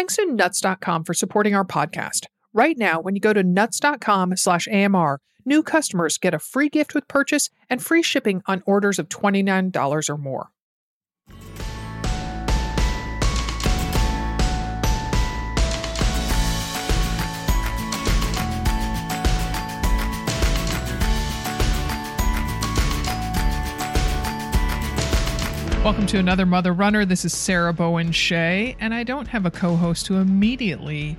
Thanks to nuts.com for supporting our podcast. Right now, when you go to nuts.com slash AMR, new customers get a free gift with purchase and free shipping on orders of $29 or more. Welcome to another Mother Runner. This is Sarah Bowen Shea, and I don't have a co host to immediately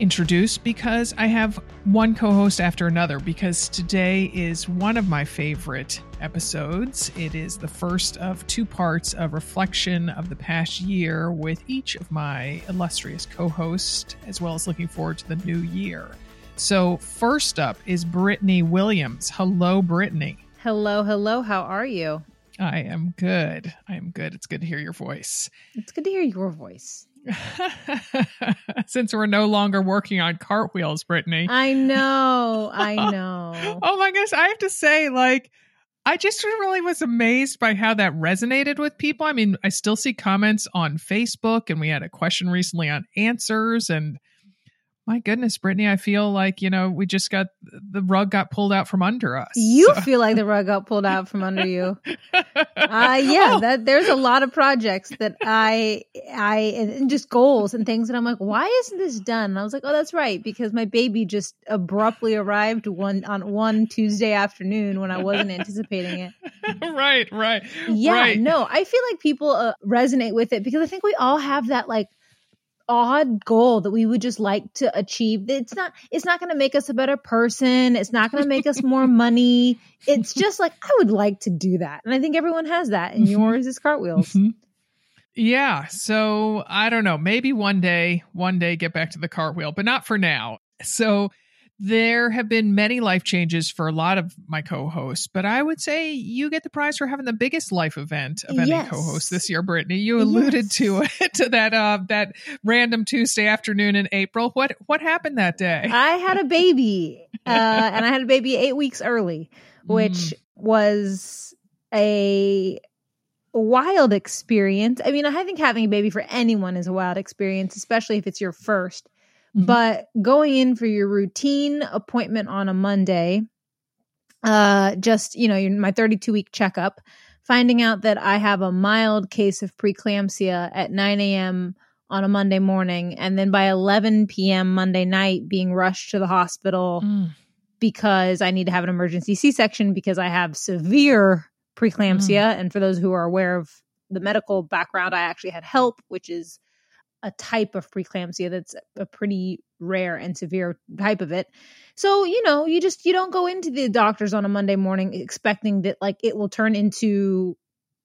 introduce because I have one co host after another. Because today is one of my favorite episodes. It is the first of two parts of reflection of the past year with each of my illustrious co hosts, as well as looking forward to the new year. So, first up is Britany Williams. Hello, Britany. Hello, hello. How are you? I am good. I am good. It's good to hear your voice. It's good to hear your voice. Since we're no longer working on cartwheels, Britany. I know. I know. oh my gosh. I have to say, like, I just really was amazed by how that resonated with people. I mean, I still see comments on Facebook, and we had a question recently on answers, and my goodness, Britany, I feel like, you know, we just got the rug got pulled out from under us. You so. feel like the rug got pulled out from under you. uh, yeah, oh. that there's a lot of projects that I, I, and just goals and things. And I'm like, why isn't this done? And I was like, oh, that's right. Because my baby just abruptly arrived one on one Tuesday afternoon when I wasn't anticipating it. right, right. Yeah, right. no, I feel like people uh, resonate with it because I think we all have that like odd goal that we would just like to achieve. It's not it's not going to make us a better person. It's not going to make us more money. It's just like i would like to do that. And i think everyone has that and mm-hmm. yours is cartwheels. Mm-hmm. yeah so i don't know. Maybe one day one day get back to the cartwheel but not for now. So there have been many life changes for a lot of my co-hosts, but I would say you get the prize for having the biggest life event of any yes. co-host this year, Britany. You alluded yes. to it to that uh, that random Tuesday afternoon in April. What what happened that day? I had a baby, uh, and I had a baby eight weeks early, which mm. was a wild experience. I mean, I think having a baby for anyone is a wild experience, especially if it's your first. Mm-hmm. But going in for your routine appointment on a Monday, uh, just, you know, my 32 week checkup, finding out that I have a mild case of preeclampsia at 9 a.m. on a Monday morning, and then by 11 p.m. Monday night being rushed to the hospital mm. because I need to have an emergency C section because I have severe preeclampsia. Mm. And for those who are aware of the medical background, I actually had HELLP, which is a type of preeclampsia that's a pretty rare and severe type of it. So, you know, you just you don't go into the doctors on a Monday morning expecting that like it will turn into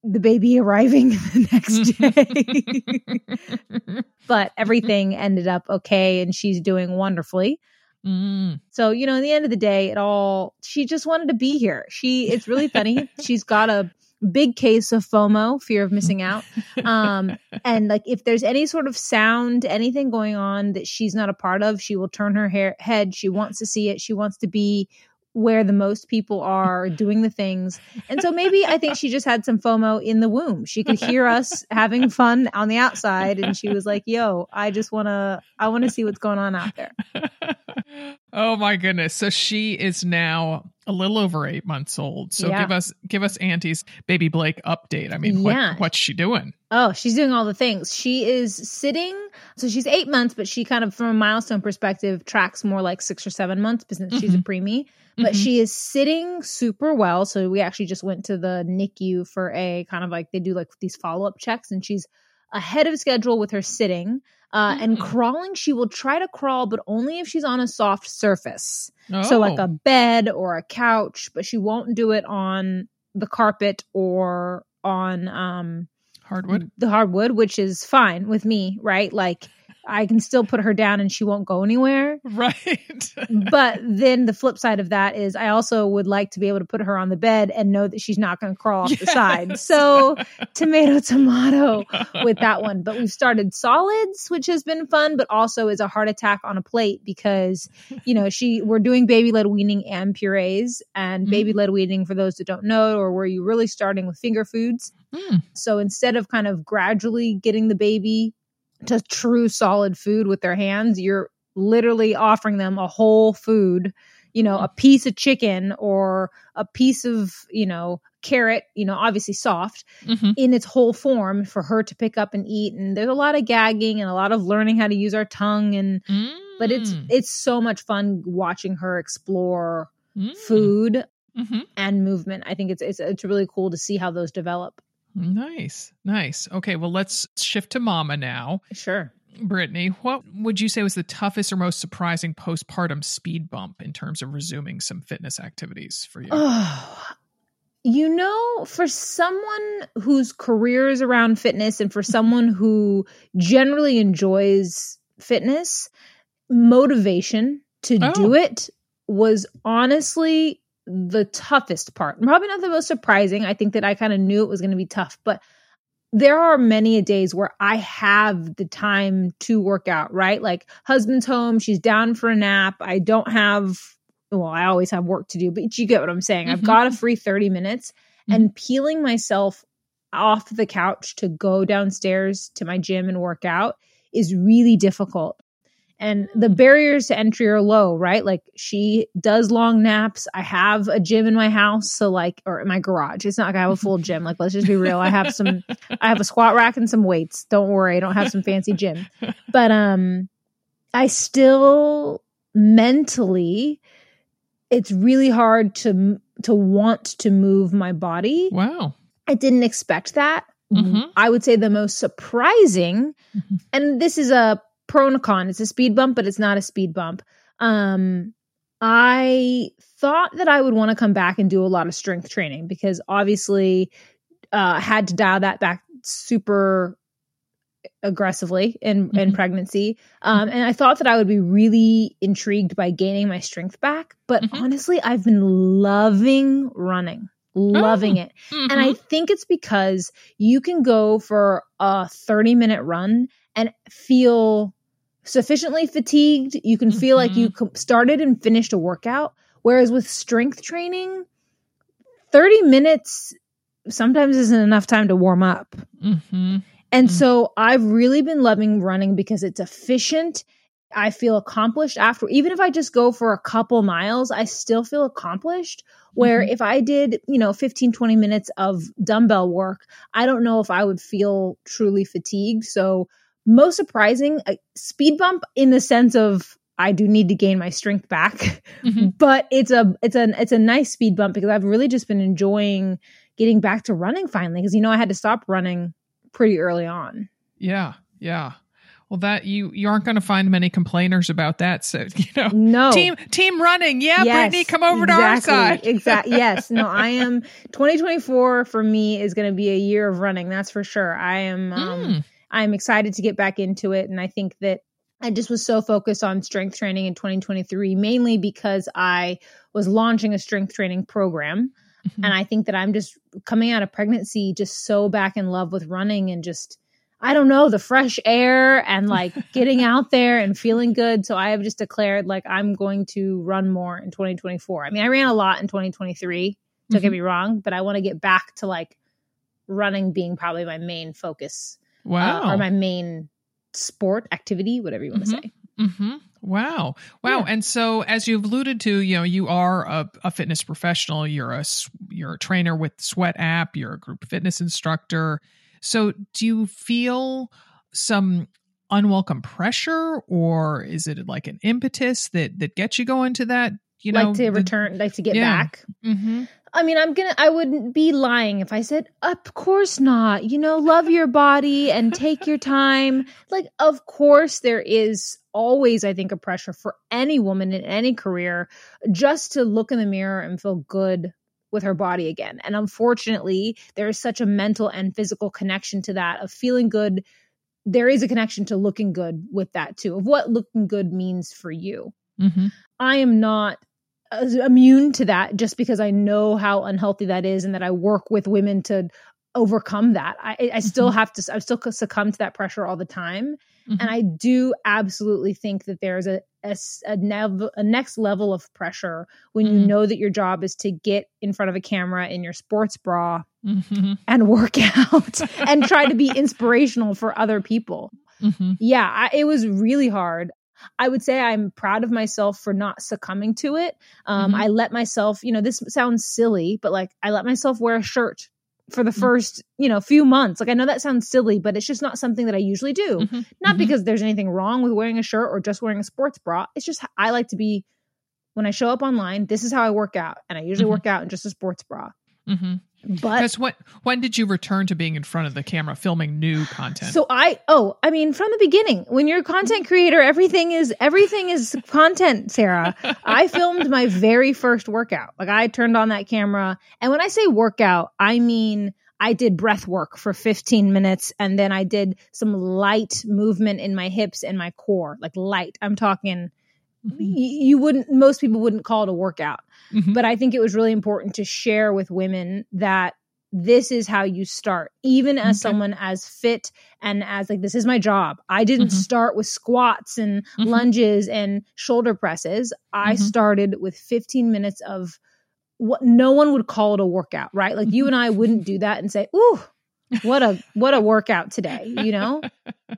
the baby arriving the next day. but everything ended up okay and she's doing wonderfully. Mm. So, you know, at the end of the day, it all, she just wanted to be here. She, it's really funny. She's got a big case of FOMO, fear of missing out. Um, and like if there's any sort of sound, anything going on that she's not a part of, she will turn her hair, head. She wants to see it. She wants to be where the most people are doing the things. And so maybe I think she just had some FOMO in the womb. She could hear us having fun on the outside and she was like, "Yo, I just want to I want to see what's going on out there." oh my goodness. So she is now a little over 8 months old. So yeah. give us give us Auntie's baby Blake update. I mean, yeah. what what's she doing? Oh, she's doing all the things. She is sitting so she's 8 months, but she kind of from a milestone perspective tracks more like 6 or 7 months because mm-hmm. she's a mm-hmm. preemie but mm-hmm. she is sitting super well. So we actually just went to the NICU for a kind of like they do like these follow up checks, and she's ahead of schedule with her sitting. Uh, mm-hmm. And crawling, she will try to crawl, but only if she's on a soft surface. Oh. So, like a oh. bed or a couch, but she won't do it on the carpet or on um, hardwood. The hardwood, which is fine with me, right? Like, I can still put her down and she won't go anywhere. Right. but then the flip side of that is I also would like to be able to put her on the bed and know that she's not going to crawl off yes. the side. So tomato, tomato with that one. But we've started solids, which has been fun, but also is a heart attack on a plate because, you know, she, we're doing baby led weaning and purees and mm. baby led weaning for those that don't know, or were you really starting with finger foods? Mm. So instead of kind of gradually getting the baby to true solid food with their hands, you're literally offering them a whole food, you know, a piece of chicken or a piece of, you know, carrot, you know, obviously soft Mhm. in its whole form for her to pick up and eat. And there's a lot of gagging and a lot of learning how to use our tongue and but it's Mm. it's so much fun watching her explore Mm. food Mhm. and movement. I think it's it's it's really cool to see how those develop. Nice, nice. Okay, well, let's shift to mama now. Sure. Britany, what would you say was the toughest or most surprising postpartum speed bump in terms of resuming some fitness activities for you? Oh, you know, for someone whose career is around fitness and for someone who generally enjoys fitness, motivation to Oh. do it was honestly the toughest part. Probably not the most surprising. I think that I kind of knew it was going to be tough, but there are many days where I have the time to work out, right? Like husband's home, she's down for a nap. I don't have well, I always have work to do, but you get what I'm saying. I've Mhm. got a free 30 minutes Mhm. and peeling myself off the couch to go downstairs to my gym and work out is really difficult. And the barriers to entry are low, right? Like she does long naps. I have a gym in my house, so like, or in my garage. It's not like I have a full gym. Like, let's just be real. I have some, I have a squat rack and some weights. Don't worry, I don't have some fancy gym. But um, I still mentally, it's really hard to to want to move my body. wow. I didn't expect that. Mhm. I would say the most surprising, Mhm. and this is a pro and a con. It's a speed bump, but it's not a speed bump. Um, I thought that I would want to come back and do a lot of strength training because obviously, uh, had to dial that back super aggressively in in Mhm. pregnancy. Um, and I thought that I would be really intrigued by gaining my strength back. But Mhm. honestly, I've been loving running, loving Oh. it. And I Mhm. think it's because you can go for a 30 minute run and feel sufficiently fatigued. You can feel like you started and finished a workout. Whereas with strength training, 30 minutes sometimes isn't enough time to warm up. Mhm. And Mm. so I've really been loving running because it's efficient. I feel accomplished after, even if I just go for a couple miles, I still feel accomplished. Where Mhm. if I did, you know, 15, 20 minutes of dumbbell work, I don't know if I would feel truly fatigued. So, most surprising, a speed bump in the sense of I do need to gain my strength back, Mhm. but it's a it's a it's a nice speed bump because I've really just been enjoying getting back to running finally because you know I had to stop running pretty early on. Yeah, yeah. Well, that you you aren't going to find many complainers about that. So you know, No. team team running. Yeah, Yes, Britany, come over to our side. Exactly. Yes. No, I am 2024 for me is going to be a year of running. That's for sure. I am um Mm. I'm excited to get back into it and I think that I just was so focused on strength training in 2023 mainly because I was launching a strength training program Mhm. and I think that I'm just coming out of pregnancy just so back in love with running and just I don't know the fresh air and like getting out there and feeling good. So I have just declared like I'm going to run more in 2024. I mean, I ran a lot in 2023. Don't get Mhm. me wrong, but I want to get back to like running being probably my main focus Wow. uh, or my main sport activity, whatever you want to Mhm. say. hmm Wow. Wow. Yeah. And so, as you've alluded to, you know, you are a, a fitness professional. You're a you're a trainer with Sweat app. You're a group fitness instructor. So, do you feel some unwelcome pressure, or is it like an impetus that that gets you going to that? You know, like to the- return, like to get yeah. back. Mhm. I mean, I'm gonna, I wouldn't be lying if I said, of course not. You know, love your body and take your time. Like, of course, there is always, I think, a pressure for any woman in any career just to look in the mirror and feel good with her body again. And unfortunately, there is such a mental and physical connection to that of feeling good. There is a connection to looking good with that too, of what looking good means for you. Mhm. I am not immune to that just because I know how unhealthy that is and that I work with women to overcome that. I, I still Mhm. have to, I still succumb to that pressure all the time. Mhm. And I do absolutely think that there's a, a, a nev- a next level of pressure when you Mm. know that your job is to get in front of a camera in your sports bra Mhm. and work out and try to be inspirational for other people. mm-hmm. yeah, I, it was really hard. I would say I'm proud of myself for not succumbing to it. Um, mm-hmm. I let myself, you know, this sounds silly, but like I let myself wear a shirt for the 1st mm-hmm. you know, few months. Like I know that sounds silly, but it's just not something that I usually do. Mm-hmm. Not mm-hmm. because there's anything wrong with wearing a shirt or just wearing a sports bra. It's just I like to be when I show up online, this is how I work out. And I usually mm-hmm. work out in just a sports bra. But when when did you return to being in front of the camera filming new content? So I oh I mean from the beginning when you're a content creator everything is everything is content Sarah. I filmed my very first workout. Like I turned on that camera and when I say workout I mean I did breath work for 15 minutes and then I did some light movement in my hips and my core. Like light. I'm talking mm-hmm. you wouldn't most people wouldn't call it a workout mm-hmm. but i think it was really important to share with women that this is how you start even as okay. someone as fit and as like this is my job i didn't mm-hmm. start with squats and mm-hmm. lunges and shoulder presses i mm-hmm. started with 15 minutes of what no one would call it a workout right like you and i wouldn't do that and say ooh what a what a workout today you know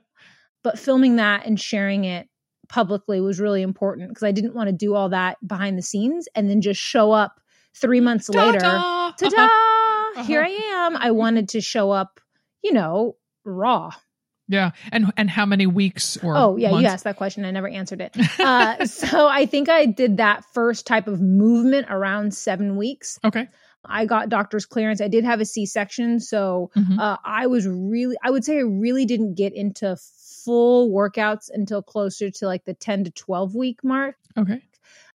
but filming that and sharing it publicly was really important because I didn't want to do all that behind the scenes and then just show up three months Ta-da! later. Ta da! Uh-huh. Here I am. I wanted to show up, you know, raw. Yeah, and and how many weeks or oh yeah, months? you asked that question. I never answered it. Uh, so I think I did that first type of movement around seven weeks. Okay. I got doctor's clearance. I did have a C section, so mm-hmm. uh, I was really, I would say, I really didn't get into full workouts until closer to like the 10 to 12 week mark. Okay.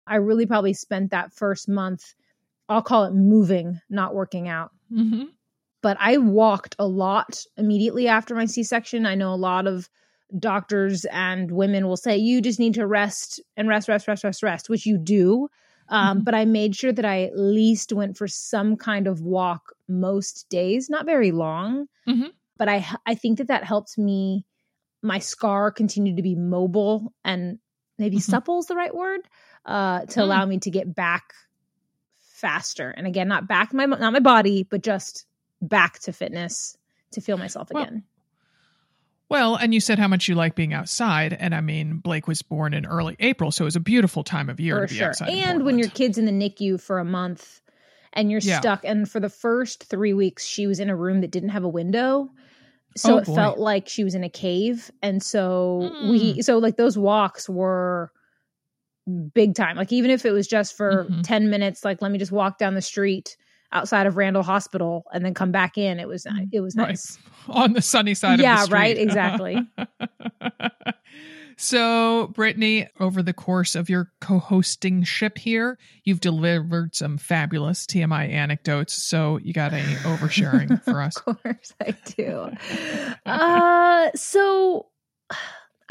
I really probably spent that first month, I'll call it moving, not working out. Mm-hmm. But I walked a lot immediately after my C section. I know a lot of doctors and women will say, you just need to rest and rest, rest, rest, rest, rest, which you do. Um, mm-hmm. But I made sure that I at least went for some kind of walk most days, not very long. Mm-hmm. But I, I think that that helped me my scar continued to be mobile and maybe mm-hmm. supple is the right word uh, to mm. allow me to get back faster. And again, not back my not my body, but just back to fitness to feel myself well, again. Well, and you said how much you like being outside, and I mean Blake was born in early April, so it was a beautiful time of year for to be sure. outside. And when your kid's in the NICU for a month and you're yeah. stuck, and for the first three weeks she was in a room that didn't have a window so oh, it boy. felt like she was in a cave and so mm. we so like those walks were big time like even if it was just for mm-hmm. 10 minutes like let me just walk down the street outside of Randall Hospital and then come back in it was it was nice right. on the sunny side yeah right exactly So, Britany, over the course of your co hosting ship here, you've delivered some fabulous TMI anecdotes. So, you got any oversharing for us? of course, I do. uh, so,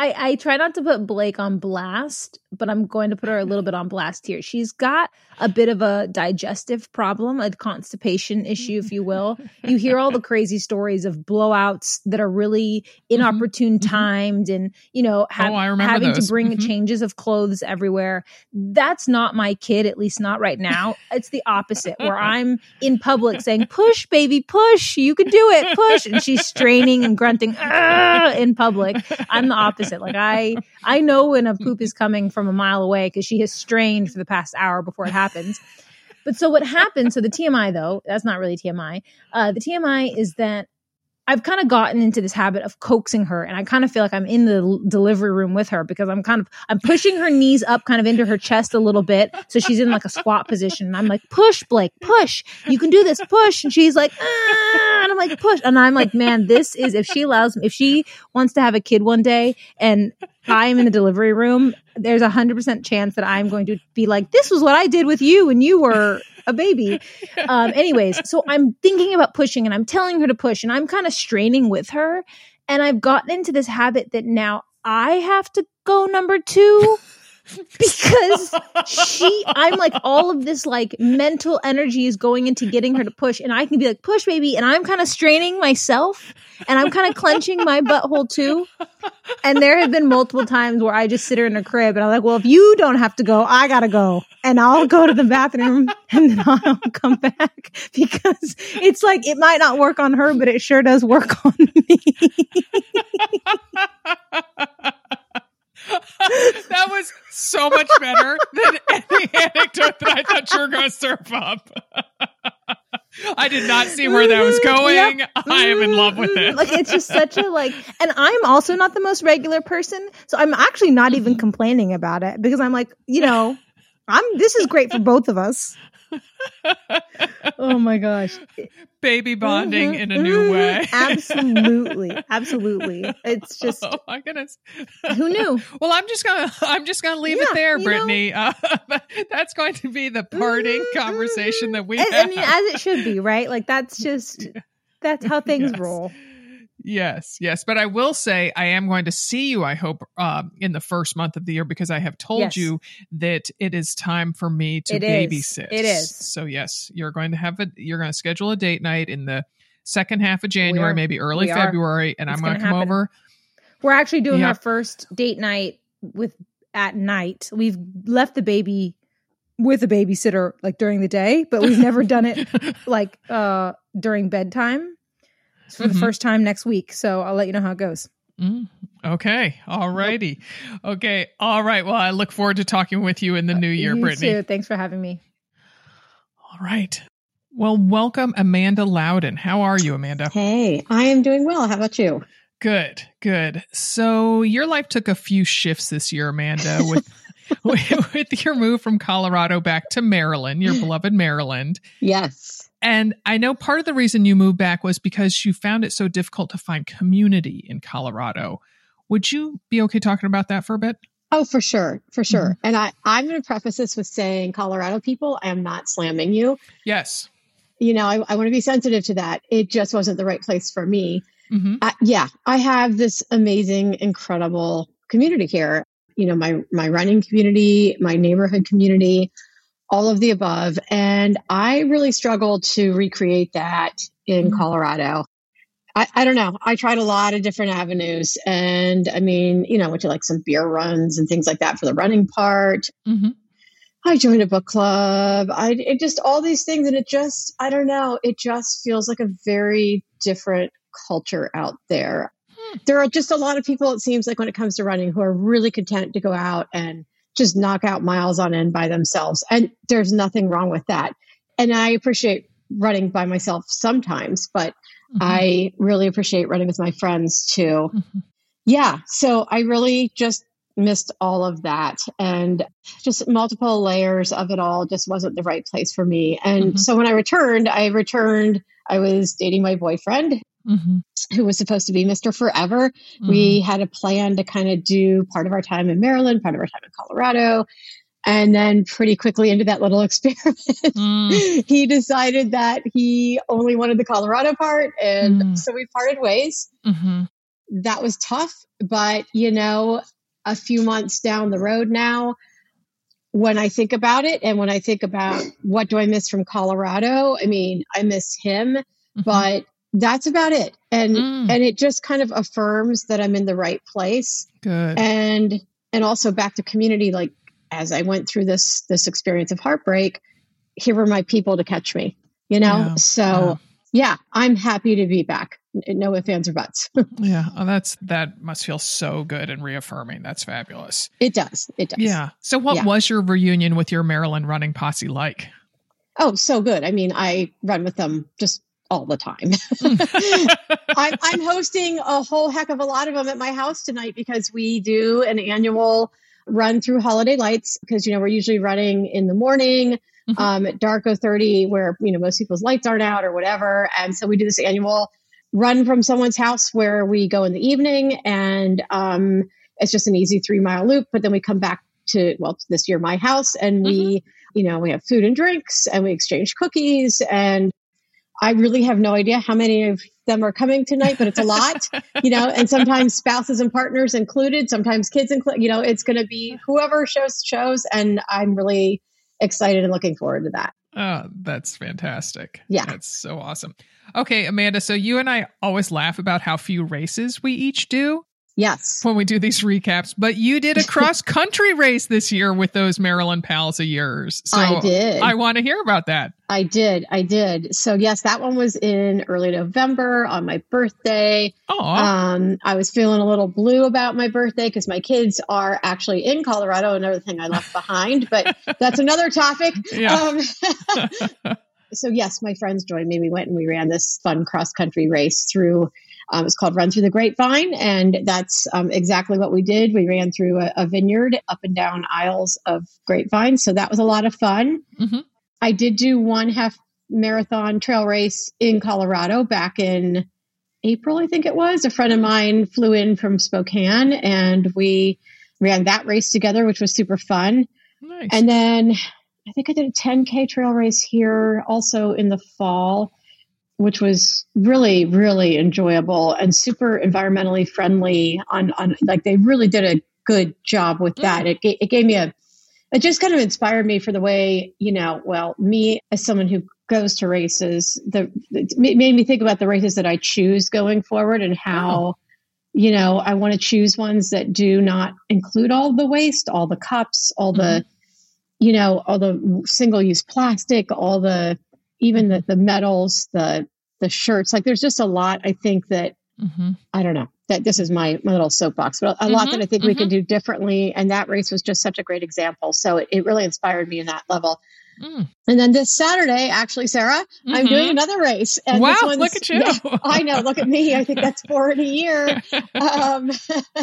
I, I try not to put Blake on blast, but I'm going to put her a little bit on blast here. She's got a bit of a digestive problem, a constipation issue, if you will. You hear all the crazy stories of blowouts that are really mm-hmm. inopportune mm-hmm. timed and, you know, have, oh, having those. to bring mm-hmm. changes of clothes everywhere. That's not my kid, at least not right now. It's the opposite, where I'm in public saying, push, baby, push, you can do it, push. And she's straining and grunting in public. I'm the opposite. Like I, I know when a poop is coming from a mile away because she has strained for the past hour before it happens. but so what happens? So the TMI though, that's not really TMI. Uh, the TMI is that I've kind of gotten into this habit of coaxing her and I kind of feel like I'm in the delivery room with her because I'm kind of I'm pushing her knees up kind of into her chest a little bit so she's in like a squat position and I'm like push Blake push you can do this push and she's like ah, like push and I'm like man this is if she allows me if she wants to have a kid one day and I'm in the delivery room there's a hundred percent chance that I'm going to be like this was what I did with you when you were a baby. Um, anyways, so I'm thinking about pushing and I'm telling her to push and I'm kind of straining with her. And I've gotten into this habit that now I have to go number two because she I'm like all of this like mental energy is going into getting her to push and I can be like push baby and I'm kind of straining myself and I'm kind of clenching my butthole too. And there have been multiple times where I just sit her in her crib and I'm like well if you don't have to go I got to go and I'll go to the bathroom and then I'll come back. Because it's like it might not work on her but it sure does work on me so much better than any anecdote that I thought you were going to serve up. I did not see where that was going. Yep. I am in love with it. like it's just such a like and I'm also not the most regular person, so I'm actually not even mm-hmm. complaining about it because I'm like, you know, I'm this is great for both of us. Oh my gosh. Baby bonding mm-hmm, in a new mm-hmm. way. absolutely. Absolutely. It's just Oh my goodness. Who knew? Well, I'm just going to I'm just going to leave yeah, it there, Britany. Uh, that's going to be the parting mm-hmm, conversation that we I, I, mean as it should be, right? Like that's just that's how things yes. roll. Yes, yes. But I will say I am going to see you, I hope, um, in the first month of the year because I have told yes. you that it is time for me to it babysit. Is. It is. So yes, you're going to have a you're going to schedule a date night in the second half of January, maybe early February, and it's I'm going to come happen. over. We're actually doing yep. our first date night with at night. We've left the baby with a babysitter like during the day, but we've never done it like uh during bedtime for mm-hmm. the first time next week. So I'll let you know how it goes. Mm, okay. All righty. Okay. All right. Well, I look forward to talking with you in the new year, you Britany. Too. Thanks for having me. All right. Well, welcome, Amanda Loudin. How are you, Amanda? Hey, I am doing well. How about you? Good, good. So your life took a few shifts this year, Amanda, with with your move from Colorado back to Maryland, your beloved Maryland. Yes. And I know part of the reason you moved back was because you found it so difficult to find community in Colorado. Would you be okay talking about that for a bit? Oh, for sure, for sure. Mm-hmm. And I, I'm going to preface this with saying, Colorado people, I am not slamming you. Yes. You know, I, I want to be sensitive to that. It just wasn't the right place for me. Mm-hmm. Uh, yeah, I have this amazing, incredible community here. You know, my my running community, my neighborhood community all of the above. And I really struggled to recreate that in mm-hmm. Colorado. I, I, don't know. I tried a lot of different avenues. And I mean, you know, went to like some beer runs and things like that for the running part. Mm-hmm. I joined a book club. I it just all these things. And it just, I don't know, it just feels like a very different culture out there. Hmm. There are just a lot of people, it seems like, when it comes to running, who are really content to go out and just knock out miles on end by themselves. And there's nothing wrong with that. And I appreciate running by myself sometimes, but mm-hmm. I really appreciate running with my friends too. Mm-hmm. Yeah. So I really just missed all of that and just multiple layers of it all just wasn't the right place for me. And mm-hmm. so when I returned, I returned, I was dating my boyfriend mm-hmm. who was supposed to be Mr. Forever. Mm-hmm. We had a plan to kind of do part of our time in Maryland, part of our time in Colorado. And then pretty quickly into that little experiment, mm. he decided that he only wanted the Colorado part. And mm. so we parted ways. Mm-hmm. That was tough. But, you know, a few months down the road now, when I think about it and when I think about what do I miss from Colorado, I mean, I miss him, mm-hmm. but that's about it. And mm. and it just kind of affirms that i'm in the right place. Good. And and also back to community like as i went through this this experience of heartbreak here were my people to catch me you know? Yeah. so yeah. yeah. i'm happy to be back. No ifs ands or buts. Yeah. Oh, that's that must feel so good and reaffirming. That's fabulous. It does. It does. Yeah. So what yeah. was your reunion with your maryland running posse like? Oh so good. I mean i run with them just all the time. I'm, I'm, hosting a whole heck of a lot of them at my house tonight because we do an annual run through holiday lights because you know we're usually running in the morning mm-hmm. um, at dark 30 where you know most people's lights aren't out or whatever and so we do this annual run from someone's house where we go in the evening and um, it's just an easy three mile loop but then we come back to well this year my house and we mm-hmm. you know we have food and drinks and we exchange cookies and I really have no idea how many of them are coming tonight, but it's a lot, you know, and sometimes spouses and partners included, sometimes kids included, you know, it's going to be whoever shows shows. And I'm really excited and looking forward to that. Oh, that's fantastic. Yeah. That's so awesome. Okay, Amanda. So you and I always laugh about how few races we each do. Yes. When we do these recaps, but you did a cross country race this year with those Maryland pals of yours. So I did. I want to hear about that. I did. I did. So yes, that one was in early November on my birthday. Oh. Um, I was feeling a little blue about my birthday because my kids are actually in Colorado. Another thing I left behind, but that's another topic. Yeah. Um, so yes, my friends joined me. We went and we ran this fun cross country race through um, it's called Run Through the Grapevine, and that's um, exactly what we did. We ran through a, a, vineyard up and down aisles of grapevines, so that was a lot of fun. Mm-hmm. I did do one half marathon trail race in Colorado back in April, I think it was. A friend of mine flew in from Spokane, and we ran that race together, which was super fun. Nice. And then I think I did a 10K trail race here also in the fall which was really really enjoyable and super environmentally friendly on on like they really did a good job with that mm. it, it gave me a it just kind of inspired me for the way you know well me as someone who goes to races the it made me think about the races that i choose going forward and how oh. you know i want to choose ones that do not include all the waste all the cups all mm-hmm. the you know all the single use plastic all the even the, the medals, the the shirts. Like there's just a lot I think that mm-hmm. I don't know that this is my, my little soapbox, but a mm-hmm, lot that I think mm-hmm. we can do differently. And that race was just such a great example. So it, it really inspired me in that level. Mm. And then this Saturday, actually, Sarah, mm-hmm. I'm doing another race. And wow, look at you. Yeah, I know, look at me. I think that's four in a year. Um,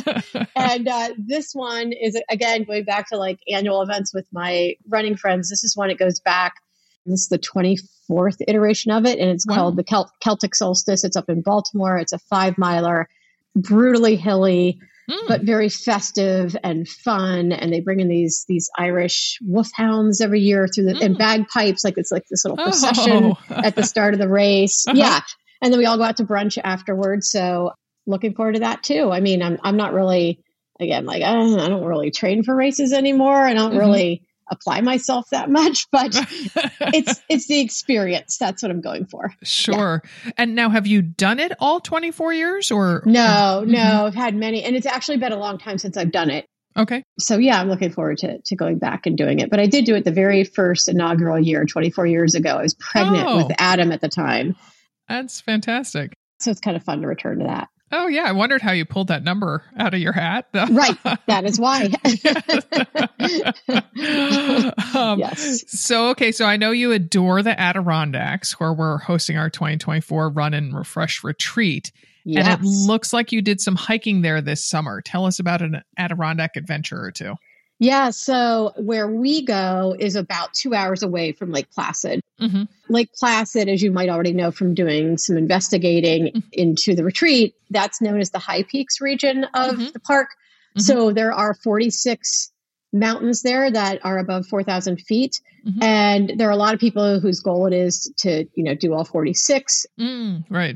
and uh, this one is, again, going back to like annual events with my running friends. This is when it goes back this is the 24th iteration of it, and it's wow. called the Celt- Celtic Solstice. It's up in Baltimore. It's a five miler, brutally hilly, mm. but very festive and fun. And they bring in these these Irish wolfhounds every year through the mm. and bagpipes, like it's like this little procession oh. at the start of the race. Uh-huh. Yeah, and then we all go out to brunch afterwards. So looking forward to that too. I mean, I'm I'm not really again like I don't, I don't really train for races anymore. I don't mm-hmm. really apply myself that much, but it's it's the experience. That's what I'm going for. Sure. Yeah. And now have you done it all 24 years or No, no, mm-hmm. I've had many and it's actually been a long time since I've done it. Okay. So yeah, I'm looking forward to to going back and doing it. But I did do it the very first inaugural year 24 years ago. I was pregnant oh. with Adam at the time. That's fantastic. So it's kind of fun to return to that. Oh yeah, I wondered how you pulled that number out of your hat. right, that is why. um, yes. So okay, so I know you adore the Adirondacks, where we're hosting our 2024 Run and Refresh retreat, yes. and it looks like you did some hiking there this summer. Tell us about an Adirondack adventure or two. Yeah, so where we go is about two hours away from Lake Placid. Mm-hmm. Lake Placid, as you might already know from doing some investigating mm-hmm. into the retreat, that's known as the High Peaks region of mm-hmm. the park. Mm-hmm. So there are 46 mountains there that are above 4,000 feet. Mm-hmm. And there are a lot of people whose goal it is to, you know, do all 46. Mm, right.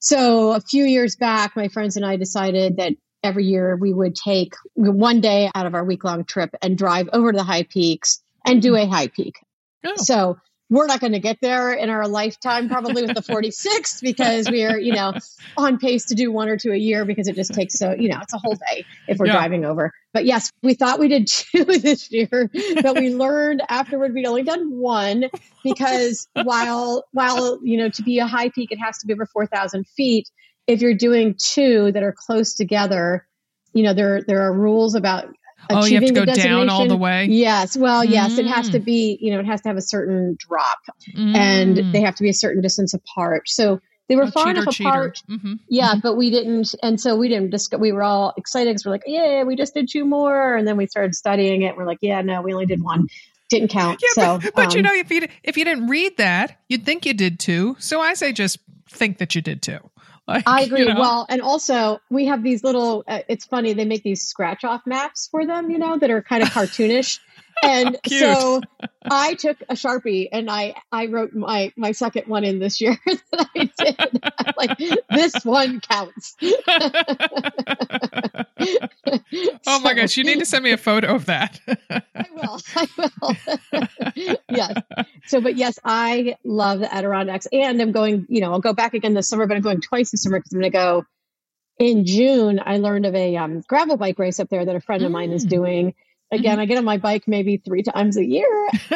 So a few years back, my friends and I decided that every year we would take one day out of our week long trip and drive over to the high peaks and do a high peak. Oh. So we're not going to get there in our lifetime, probably with the 46th, because we are, you know, on pace to do one or two a year because it just takes so, you know, it's a whole day if we're yeah. driving over. But yes, we thought we did two this year, but we learned afterward we'd only done one because while, while, you know, to be a high peak, it has to be over 4,000 feet if you're doing two that are close together, you know, there there are rules about achieving Oh, you have to go down all the way? Yes. Well, yes, it has to mm. be, you know, it has to have a certain drop mm. and they have to be a certain distance apart. So they were oh, far cheater, enough apart. Mm-hmm. Yeah, mm-hmm. but we didn't, and so we didn't discuss, we were all excited because we're like, yeah, we just did two more. And then we started studying it. We're like, yeah, no, we only did one. Didn't count. Yeah, so, but, but um, you know, if you, if you didn't read that, you'd think you did two. So I say just think that you did two. Like, I agree. You know? Well, and also we have these little. Uh, it's funny they make these scratch off maps for them, you know, that are kind of cartoonish. and so I took a sharpie and I I wrote my my second one in this year that I did. like this one counts. oh my gosh, you need to send me a photo of that. I will. I will. yes. So, but yes, I love the Adirondacks, and I'm going. You know, I'll go back again this summer, but I'm going twice this summer because I'm going to go in June, I learned of a um, gravel bike race up there that a friend of mine is mm. doing. Again, mm-hmm. I get on my bike maybe three times a year,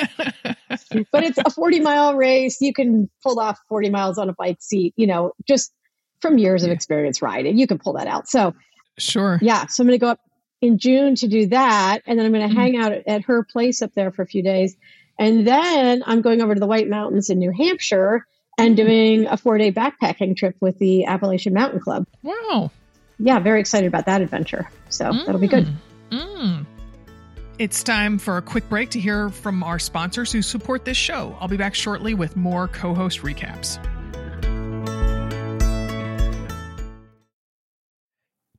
but it's a 40 mile race. You can pull off 40 miles on a bike seat, you know, just from years of experience riding. You can pull that out. So, sure. Yeah. So I'm going to go up in June to do that. And then I'm going to mm-hmm. hang out at her place up there for a few days. And then I'm going over to the White Mountains in New Hampshire and mm-hmm. doing a four day backpacking trip with the Appalachian Mountain Club. Wow. Yeah, very excited about that adventure. So mm. that'll be good. Mm. It's time for a quick break to hear from our sponsors who support this show. I'll be back shortly with more co host recaps.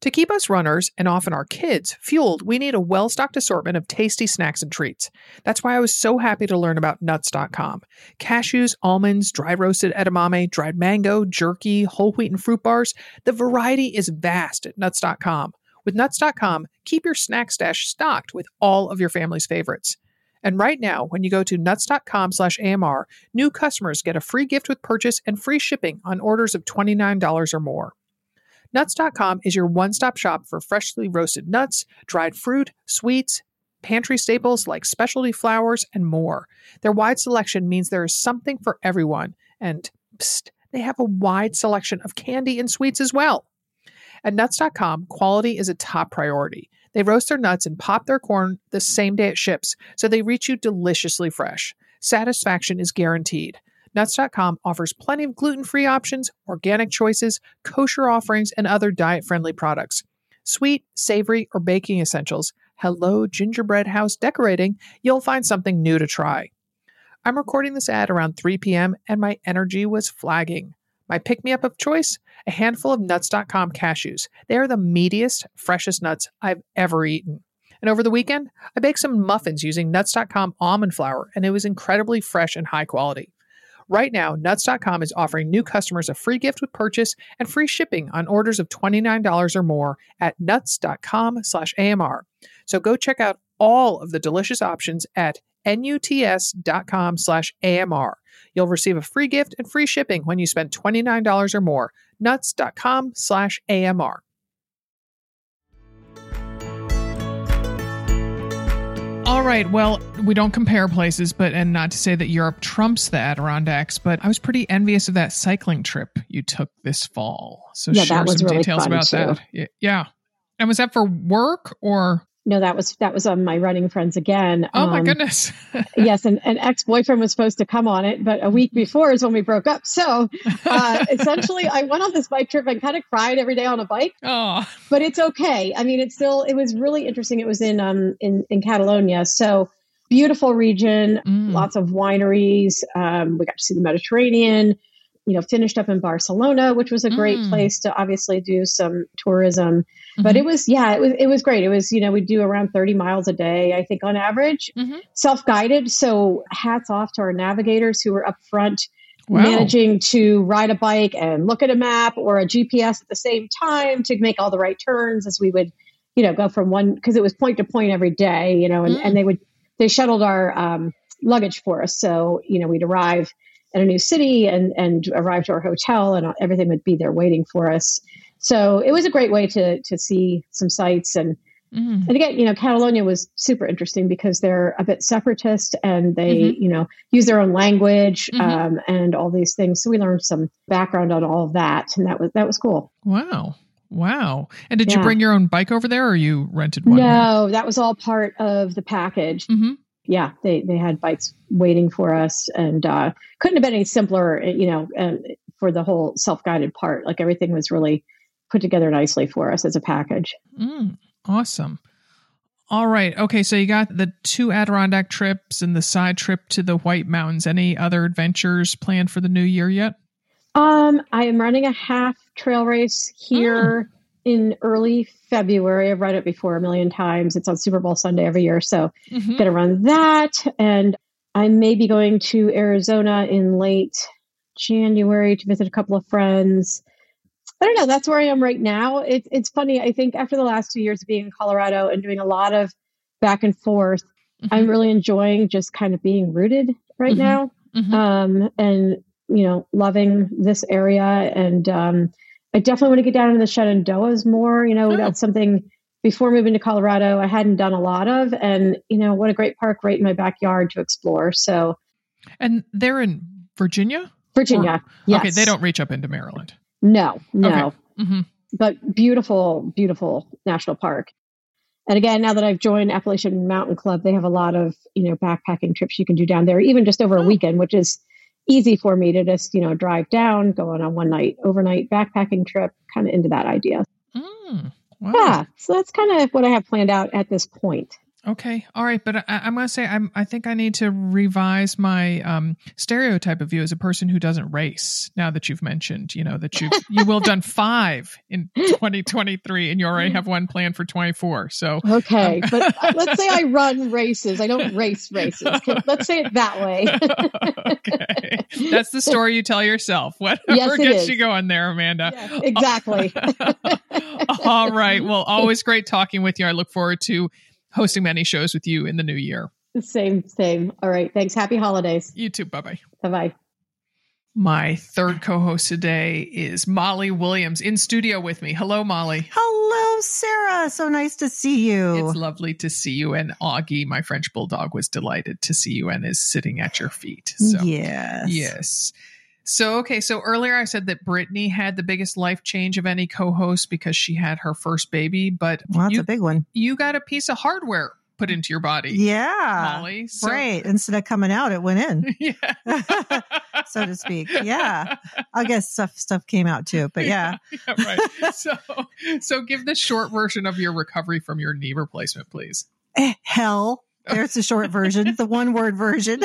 To keep us runners, and often our kids, fueled, we need a well stocked assortment of tasty snacks and treats. That's why I was so happy to learn about nuts.com. Cashews, almonds, dry roasted edamame, dried mango, jerky, whole wheat and fruit bars. The variety is vast at nuts.com. With Nuts.com, keep your snack stash stocked with all of your family's favorites. And right now, when you go to nuts.com slash AMR, new customers get a free gift with purchase and free shipping on orders of $29 or more. Nuts.com is your one stop shop for freshly roasted nuts, dried fruit, sweets, pantry staples like specialty flours, and more. Their wide selection means there is something for everyone. And psst, they have a wide selection of candy and sweets as well. At nuts.com, quality is a top priority. They roast their nuts and pop their corn the same day it ships, so they reach you deliciously fresh. Satisfaction is guaranteed. Nuts.com offers plenty of gluten free options, organic choices, kosher offerings, and other diet friendly products. Sweet, savory, or baking essentials. Hello, gingerbread house decorating. You'll find something new to try. I'm recording this ad around 3 p.m., and my energy was flagging. My pick me up of choice? A handful of nuts.com cashews. They are the meatiest, freshest nuts I've ever eaten. And over the weekend, I baked some muffins using nuts.com almond flour, and it was incredibly fresh and high quality. Right now, nuts.com is offering new customers a free gift with purchase and free shipping on orders of $29 or more at nuts.com/amr. So go check out all of the delicious options at nuts.com slash AMR. You'll receive a free gift and free shipping when you spend $29 or more. Nuts.com slash AMR. All right. Well, we don't compare places, but and not to say that Europe trumps the Adirondacks, but I was pretty envious of that cycling trip you took this fall. So yeah, share that was some really details about too. that. Yeah. And was that for work or no, that was that was on my running friends again. Oh my um, goodness! yes, and an ex boyfriend was supposed to come on it, but a week before is when we broke up. So uh, essentially, I went on this bike trip and kind of cried every day on a bike. Oh, but it's okay. I mean, it's still it was really interesting. It was in um in in Catalonia, so beautiful region, mm. lots of wineries. Um, we got to see the Mediterranean you know, finished up in Barcelona, which was a great mm. place to obviously do some tourism. Mm-hmm. But it was, yeah, it was, it was great. It was, you know, we do around 30 miles a day, I think on average, mm-hmm. self guided. So hats off to our navigators who were up front. Wow. Managing to ride a bike and look at a map or a GPS at the same time to make all the right turns as we would, you know, go from one because it was point to point every day, you know, and, mm. and they would they shuttled our um, luggage for us. So, you know, we'd arrive at a new city and and arrive to our hotel and everything would be there waiting for us. So it was a great way to to see some sights and mm. and again, you know, Catalonia was super interesting because they're a bit separatist and they mm-hmm. you know use their own language mm-hmm. um, and all these things. So we learned some background on all of that, and that was that was cool. Wow. Wow. And did yeah. you bring your own bike over there or you rented one? No, that was all part of the package. Mm-hmm yeah, they they had bikes waiting for us, and uh, couldn't have been any simpler, you know, um, for the whole self guided part. Like everything was really put together nicely for us as a package. Mm, awesome. All right. Okay. So you got the two Adirondack trips and the side trip to the White Mountains. Any other adventures planned for the new year yet? Um, I am running a half trail race here. Mm in early February. I've read it before a million times. It's on Super Bowl Sunday every year. So mm-hmm. gonna run that. And I may be going to Arizona in late January to visit a couple of friends. I don't know. That's where I am right now. It, it's funny. I think after the last two years of being in Colorado and doing a lot of back and forth, mm-hmm. I'm really enjoying just kind of being rooted right mm-hmm. now. Mm-hmm. Um, and, you know, loving this area and, um, I definitely want to get down into the Shenandoahs more. You know, oh. that's something before moving to Colorado I hadn't done a lot of. And, you know, what a great park right in my backyard to explore. So, and they're in Virginia? Virginia. Or, yes. Okay. They don't reach up into Maryland. No, no. Okay. Mm-hmm. But beautiful, beautiful national park. And again, now that I've joined Appalachian Mountain Club, they have a lot of, you know, backpacking trips you can do down there, even just over a oh. weekend, which is easy for me to just, you know, drive down, go on a one night overnight backpacking trip, kind of into that idea. Mm, wow. Yeah. So that's kind of what I have planned out at this point. Okay, all right, but I, am going to say I'm. I think I need to revise my um, stereotype of you as a person who doesn't race. Now that you've mentioned, you know that you you will have done five in 2023, and you already have one planned for 24. So okay, um, but uh, let's say I run races. I don't race races. Let's say it that way. okay, that's the story you tell yourself. Whatever yes, gets is. you going there, Amanda. Yes, exactly. all right. Well, always great talking with you. I look forward to hosting many shows with you in the new year. Same, same. All right. Thanks. Happy holidays. You too. Bye bye. Bye bye. My third co host today is Molly Williams in studio with me. Hello, Molly. Hello, Sarah. So nice to see you. It's lovely to see you. And Augie, my French bulldog, was delighted to see you and is sitting at your feet. So, yes. Yes. So, okay. So earlier I said that Britany had the biggest life change of any co host because she had her first baby, but well, that's you, a big one. You got a piece of hardware put into your body. Yeah. Molly. So, right. Instead of coming out, it went in. Yeah. so to speak. Yeah. I guess stuff stuff came out too, but yeah. yeah. right. So so give the short version of your recovery from your knee replacement, please. Eh, hell there's the short version, the one word version.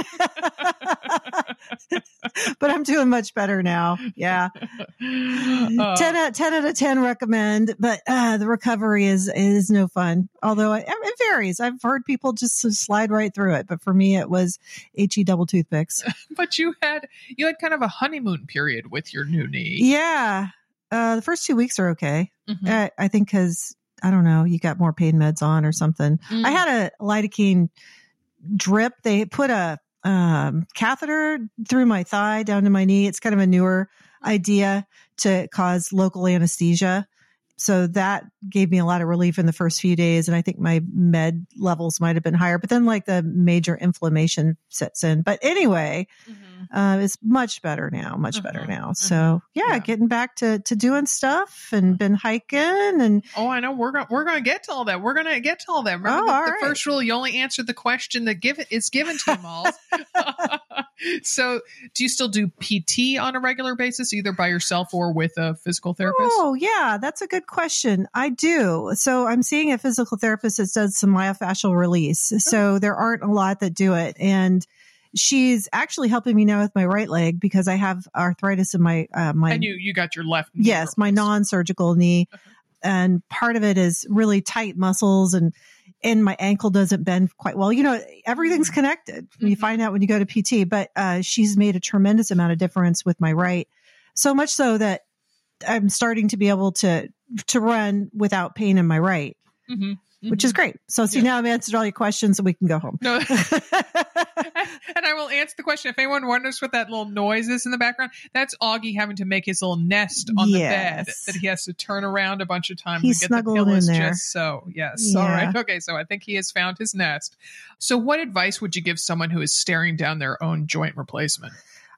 But I'm doing much better now. Yeah. Uh, 10, out, 10 out of 10 recommend, but uh, the recovery is is no fun. Although it, it varies. I've heard people just slide right through it, but for me it was HE double toothpicks. but you had you had kind of a honeymoon period with your new knee. Yeah. Uh, the first two weeks are okay. Mm-hmm. I, I think because I don't know, you got more pain meds on or something. Mm. I had a lidocaine drip. They put a um, catheter through my thigh down to my knee. It's kind of a newer idea to cause local anesthesia. So that gave me a lot of relief in the first few days. And I think my med levels might have been higher, but then like the major inflammation sets in. But anyway, mm-hmm uh, is much better now, much mm-hmm. better now. So mm-hmm. yeah, yeah, getting back to to doing stuff and been hiking and oh, I know we're gonna we're gonna get to all that. We're gonna get to all that. Remember oh, the, the right. first rule: you only answer the question that give is given to them all. so, do you still do PT on a regular basis, either by yourself or with a physical therapist? Oh, yeah, that's a good question. I do. So, I'm seeing a physical therapist that does some myofascial release. So, there aren't a lot that do it, and she's actually helping me now with my right leg because I have arthritis in my uh, my. And you you got your left. Knee. Yes, my non-surgical knee, uh-huh. and part of it is really tight muscles and and my ankle doesn't bend quite well. You know, everything's mm-hmm. connected. Mm-hmm. You find out when you go to PT. But uh, she's made a tremendous amount of difference with my right, so much so that I'm starting to be able to to run without pain in my right. Mm-hmm mm-hmm. which is great. So see yeah. now I've answered all your questions and we can go home. No. and I will answer the question. If anyone wonders what that little noise is in the background, that's Augie having to make his little nest on yes. the bed that he has to turn around a bunch of times He's and get the pillows in there. just so. Yes. Yeah. All right. Okay. So I think he has found his nest. So what advice would you give someone who is staring down their own joint replacement?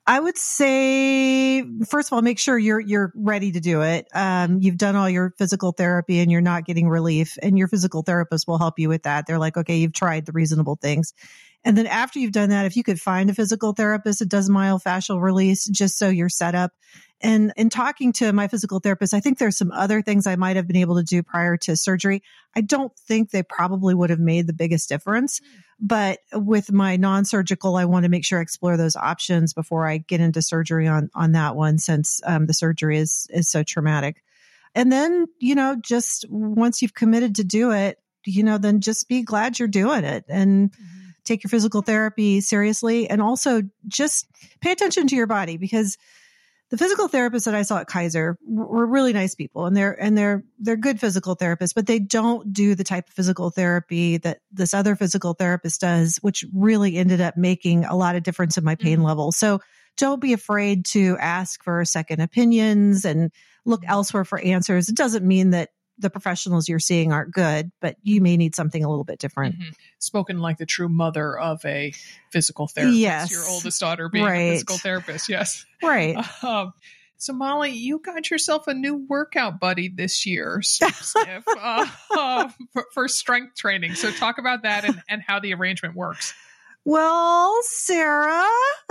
I would say, first of all, make sure you're you're ready to do it. Um, you've done all your physical therapy and you're not getting relief, and your physical therapist will help you with that. They're like, okay, you've tried the reasonable things. And then after you've done that, if you could find a physical therapist that does myofascial release, just so you're set up. And in talking to my physical therapist, I think there's some other things I might have been able to do prior to surgery. I don't think they probably would have made the biggest difference. But with my non-surgical, I want to make sure I explore those options before I get into surgery on on that one, since um, the surgery is is so traumatic. And then, you know, just once you've committed to do it, you know, then just be glad you're doing it and mm-hmm. take your physical therapy seriously, and also just pay attention to your body because the physical therapists that I saw at Kaiser were really nice people and they're, and they're, they're good physical therapists, but they don't do the type of physical therapy that this other physical therapist does, which really ended up making a lot of difference in my pain mm-hmm. level. So don't be afraid to ask for second opinions and look elsewhere for answers. It doesn't mean that the professionals you're seeing aren't good, but you may need something a little bit different. Mm-hmm. Spoken like the true mother of a physical therapist. Yes. Your oldest daughter being Right. a physical therapist. Yes. Right. Um, so Molly, you got yourself a new workout buddy this year, Sniff, Sniff, uh, uh, for, for strength training. So talk about that and, and how the arrangement works. Well, Sarah,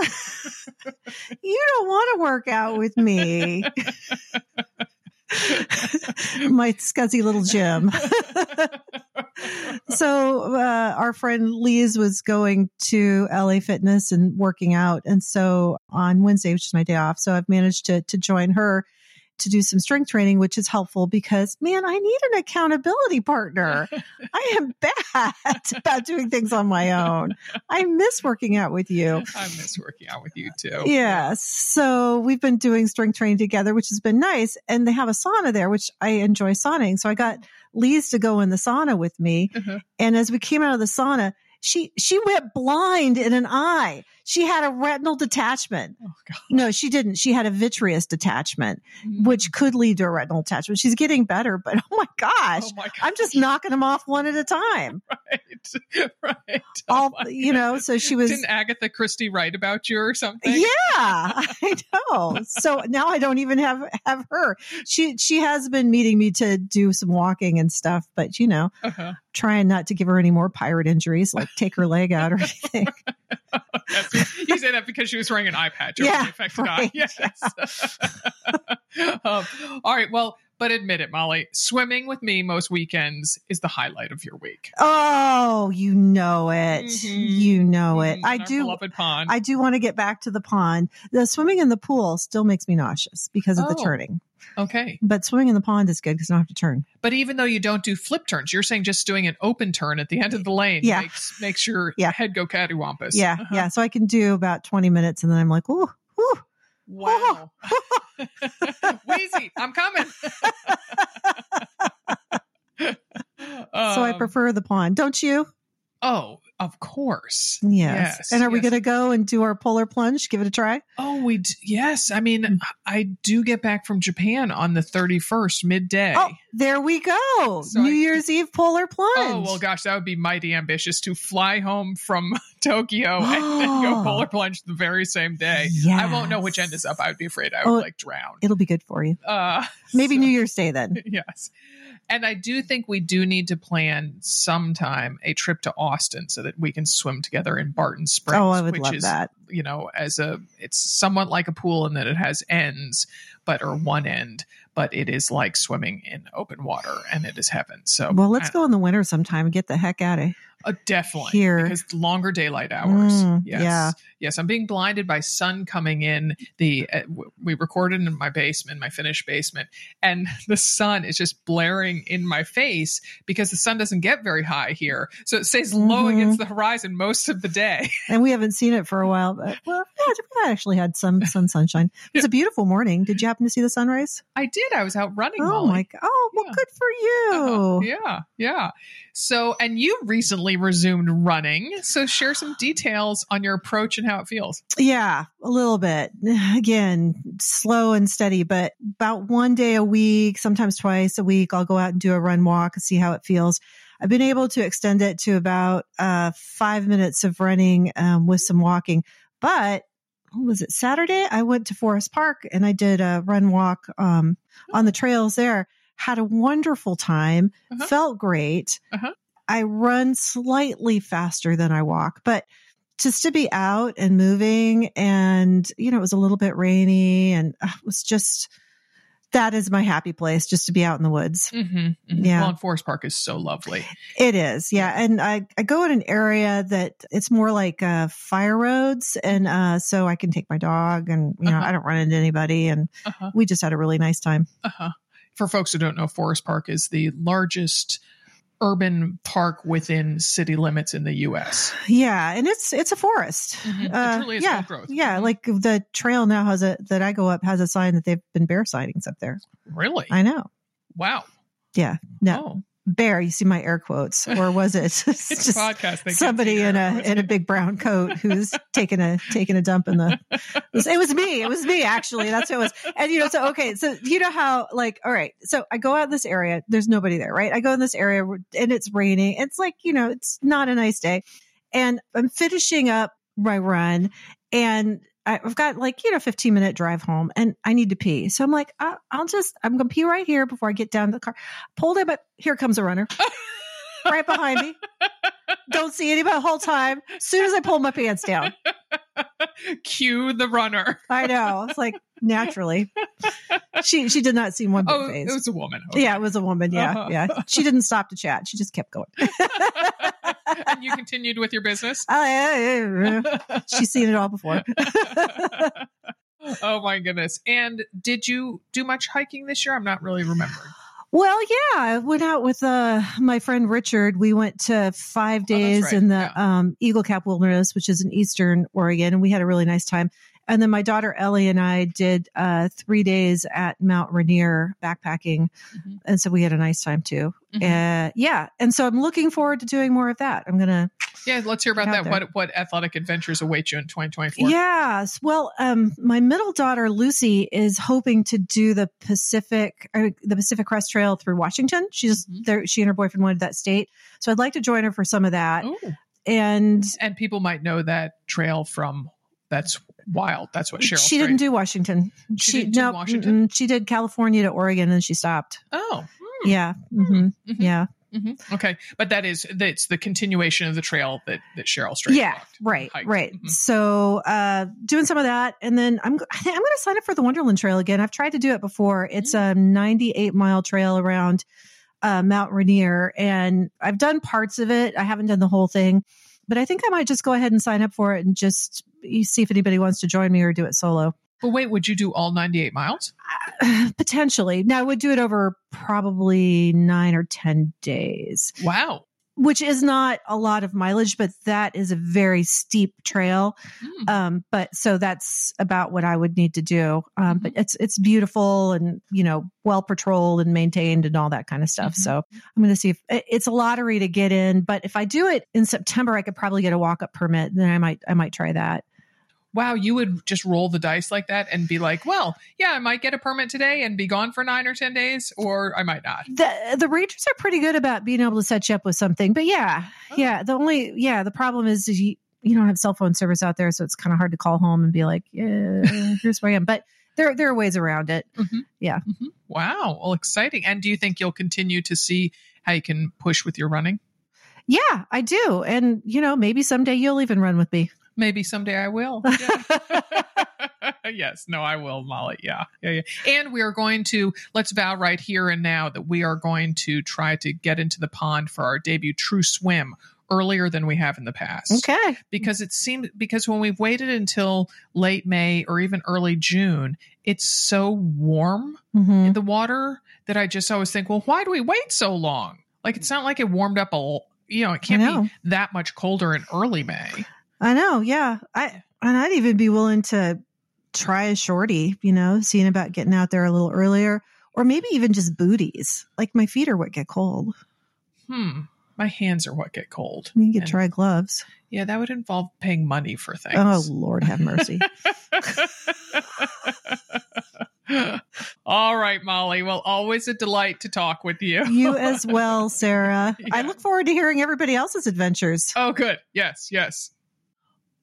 you don't want to work out with me. My scuzzy little gym. so uh, our friend Lise was going to LA Fitness and working out, and so on Wednesday, which is my day off, so I've managed to to join her to do some strength training, which is helpful because man, I need an accountability partner. I am bad about doing things on my own. I miss working out with you. I miss working out with you too. Yes. So we've been doing strength training together, which has been nice. And they have a sauna there, which I enjoy sauning. So I got Lise to go in the sauna with me. Uh-huh. And as we came out of the sauna, she, she went blind in an eye. She had a retinal detachment. Oh God. No, she didn't. She had a vitreous detachment, Mm. which could lead to a retinal detachment. She's getting better, but oh my gosh, Oh my. I'm just knocking them off one at a time. right. Right. All, Oh my you know, so she was. Didn't Agatha Christie write about you or something? Yeah, I know. So now I don't even have have her. She she has been meeting me to do some walking and stuff, but you know, Uh-huh. trying not to give her any more pirate injuries, like take her leg out or anything. That's- you say that because she was wearing an eye patch Yeah, the eye. right, Yes. um, all right. Well, but admit it, Molly. Swimming with me most weekends is the highlight of your week. Oh, you know it. Mhm. You know it. Mhm, I our do. Beloved pond. I do want to get back to the pond. The swimming in the pool still makes me nauseous because of the Oh. turning. Okay. But swimming in the pond is good because I don't have to turn. But even though you don't do flip turns, you're saying just doing an open turn at the end of the lane Yeah. makes makes your Yeah. head go cattywampus. Yeah, Uh-huh. yeah. So I can do about twenty minutes, and then I'm like, ooh, ooh. Wow. Wheezy, I'm coming. so I Um, prefer the pond, don't you? Oh, of course. Yes. Yes, and are we going to go and do our polar plunge? Give it a try? Oh, we d- yes. I mean, Mm. I do get back from Japan on the 31st midday. Oh, there we go. So New I- Year's Eve polar plunge. Oh, well, gosh, that would be mighty ambitious to fly home from Tokyo and then go Oh. polar plunge the very same day. I won't know which end is up. I would be afraid I would Oh, like drown. It'll be good for you. Uh, Maybe so- New Year's Day then. yes. And I do think we do need to plan sometime a trip to Austin so that we can swim together in Barton Springs. Oh, I would love is, that. You know, as a it's somewhat like a pool in that it has ends, but or one end, but it is like swimming in open water, and it is heaven. So, Well, let's I- go in the winter sometime and get the heck out of uh, definitely here. because longer daylight hours. Mm, yes, yeah. yes. I'm being blinded by sun coming in. The uh, w- we recorded in my basement, my finished basement, and the sun is just blaring in my face because the sun doesn't get very high here, so it stays low Mhm. against the horizon most of the day. And we haven't seen it for a while, but well, yeah, we actually had some sun sunshine. It was a beautiful morning. Did you happen to see the sunrise? I did. I was out running. Oh Molly. my god! Oh, well, Yeah. good for you. Uh-huh. Yeah, yeah. So, and you recently resumed running. So, share some details on your approach and how it feels. Yeah, a little bit. Again, slow and steady, but about one day a week, sometimes twice a week, I'll go out and do a run walk and see how it feels. I've been able to extend it to about uh, five minutes of running um, with some walking. But was it Saturday? I went to Forest Park and I did a run walk um, on the trails there. Had a wonderful time. Uh-huh. Felt great. Uh-huh. I run slightly faster than I walk, but just to be out and moving and you know it was a little bit rainy and uh, it was just that is my happy place just to be out in the woods Mm-hmm, Yeah. Well, Forest Park is so lovely. it is yeah and i i go in an area that it's more like uh fire roads and uh so i can take my dog and you know Uh-huh. i don't run into anybody and Uh-huh. we just had a really nice time Uh-huh. For folks who don't know, Forest Park is the largest urban park within city limits in the U.S. yeah and it's it's a forest Mhm. It Uh, truly is yeah growth. yeah Mhm. like the trail now has a that i go up has a sign that they've been bear sightings up there Really? i know wow. yeah no bear. You see my air quotes, or was it it's just somebody in a in a big brown coat who's taking a taking a dump in the? It was, me. It was me actually. That's what it was. And you know, so okay, so you know how like all right. So I go out this area. There's nobody there, right? I go in this area and it's raining. It's like you know, it's not a nice day, and I'm finishing up my run, and I've got like, you know, 15 minute drive home and I need to pee. So I'm like, I'll, I'll just, I'm going to pee right here before I get down to the car. Pulled it, but here comes a runner right behind me. Don't see anybody the whole time. As soon as I pull my pants down, cue the runner. I know. It's like naturally. She she did not seem one bit oh, phased. It was a woman. Okay. Yeah, it was a woman. Yeah, uh-huh. yeah. She didn't stop to chat. She just kept going. and you continued with your business? She's seen it all before. oh my goodness. And did you do much hiking this year? I'm not really remembering. Well, yeah, I went out with uh, my friend Richard. We went to five days oh, right. in the yeah. um, Eagle Cap Wilderness, which is in Eastern Oregon, and we had a really nice time. And then my daughter Ellie and I did uh, three days at Mount Rainier backpacking. Mm-hmm. And so we had a nice time too. Mm-hmm. Uh, yeah. And so I'm looking forward to doing more of that. I'm going to. Yeah, let's hear about that. What what athletic adventures await you in 2024? Yes. Well, um, my middle daughter Lucy is hoping to do the Pacific uh, the Pacific Crest Trail through Washington. She's mm-hmm. there. She and her boyfriend wanted that state, so I'd like to join her for some of that. Ooh. And and people might know that trail from that's wild. That's what Cheryl. She didn't do Washington. She, she didn't no, Washington. She did California to Oregon, and she stopped. Oh, hmm. yeah, mm-hmm. Mm-hmm. yeah. Mm-hmm. Okay, but that is that's the continuation of the trail that that Cheryl Strayed. Yeah, walked, right, hiked. right. Mm-hmm. So uh, doing some of that, and then I'm I'm going to sign up for the Wonderland Trail again. I've tried to do it before. It's mm. a 98 mile trail around uh, Mount Rainier, and I've done parts of it. I haven't done the whole thing, but I think I might just go ahead and sign up for it and just see if anybody wants to join me or do it solo. But wait, would you do all 98 miles? Uh, potentially. Now, I would do it over probably nine or 10 days. Wow. Which is not a lot of mileage, but that is a very steep trail. Mm. Um, but so that's about what I would need to do. Um, mm-hmm. but it's, it's beautiful and, you know, well patrolled and maintained and all that kind of stuff. Mm-hmm. So I'm going to see if it's a lottery to get in, but if I do it in September, I could probably get a walk up permit. Then I might, I might try that wow, you would just roll the dice like that and be like, well, yeah, I might get a permit today and be gone for nine or 10 days, or I might not. The, the Rangers are pretty good about being able to set you up with something. But yeah, oh. yeah, the only, yeah, the problem is, is you, you don't have cell phone service out there. So it's kind of hard to call home and be like, yeah, here's where I am. But there, there are ways around it. Mm-hmm. Yeah. Mm-hmm. Wow. Well, exciting. And do you think you'll continue to see how you can push with your running? Yeah, I do. And, you know, maybe someday you'll even run with me. Maybe someday I will. Yeah. yes, no, I will, Molly. Yeah. yeah, yeah. And we are going to let's vow right here and now that we are going to try to get into the pond for our debut True Swim earlier than we have in the past. Okay. Because it seemed because when we've waited until late May or even early June, it's so warm mm-hmm. in the water that I just always think, well, why do we wait so long? Like it's not like it warmed up a you know, it can't be that much colder in early May. I know, yeah. I and I'd even be willing to try a shorty, you know, seeing about getting out there a little earlier, or maybe even just booties. Like my feet are what get cold. Hmm. My hands are what get cold. You could and, try gloves. Yeah, that would involve paying money for things. Oh Lord, have mercy. All right, Molly. Well, always a delight to talk with you. you as well, Sarah. Yeah. I look forward to hearing everybody else's adventures. Oh, good. Yes, yes.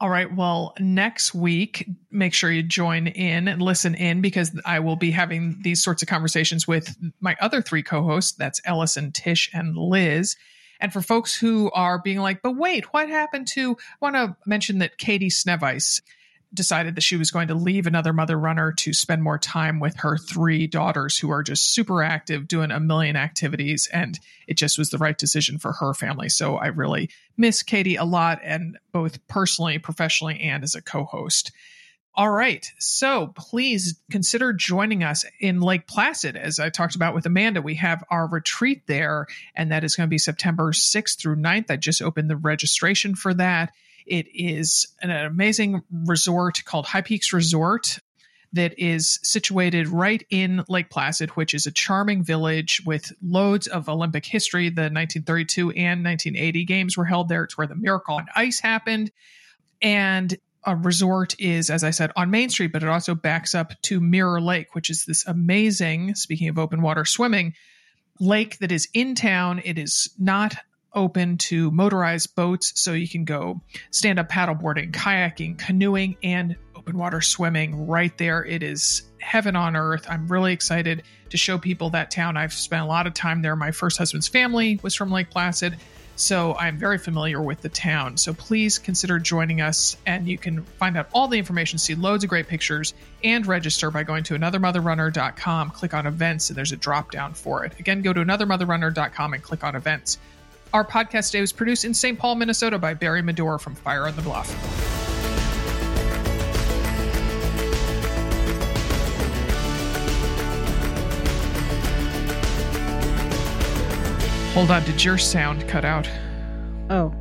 All right. Well, next week, make sure you join in and listen in because I will be having these sorts of conversations with my other three co hosts. That's Ellison, Tish, and Liz. And for folks who are being like, but wait, what happened to, I want to mention that Katie Snevice decided that she was going to leave another mother runner to spend more time with her three daughters who are just super active doing a million activities and it just was the right decision for her family so i really miss katie a lot and both personally professionally and as a co-host all right. So please consider joining us in Lake Placid. As I talked about with Amanda, we have our retreat there, and that is going to be September 6th through 9th. I just opened the registration for that. It is an amazing resort called High Peaks Resort that is situated right in Lake Placid, which is a charming village with loads of Olympic history. The 1932 and 1980 games were held there. It's where the Miracle on Ice happened. And a resort is, as I said, on Main Street, but it also backs up to Mirror Lake, which is this amazing, speaking of open water swimming, lake that is in town. It is not open to motorized boats, so you can go stand up paddleboarding, kayaking, canoeing, and open water swimming right there. It is heaven on earth. I'm really excited to show people that town. I've spent a lot of time there. My first husband's family was from Lake Placid. So I'm very familiar with the town. So please consider joining us, and you can find out all the information, see loads of great pictures, and register by going to anothermotherrunner.com. Click on events, and there's a drop down for it. Again, go to anothermotherrunner.com and click on events. Our podcast today was produced in St. Paul, Minnesota by Barry Medore from Fire on the Bluff. Hold on, did your sound cut out? Oh,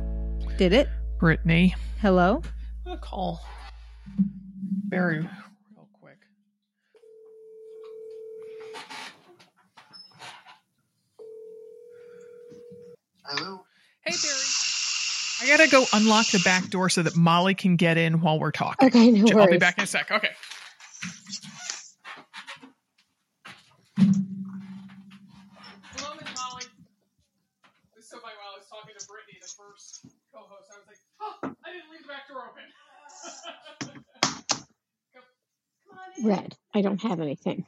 did it? Britany. Hello? I'm call Barry real quick. Hello. Hey, Barry. I gotta go unlock the back door so that Molly can get in while we're talking. Okay, no I'll be back in a sec. Okay. Hello, Miss Molly. This is so funny while I was talking to Britany, the first co-host. I was like, "Oh, I didn't leave the back door open." Go. Come on in. Red. I don't have anything.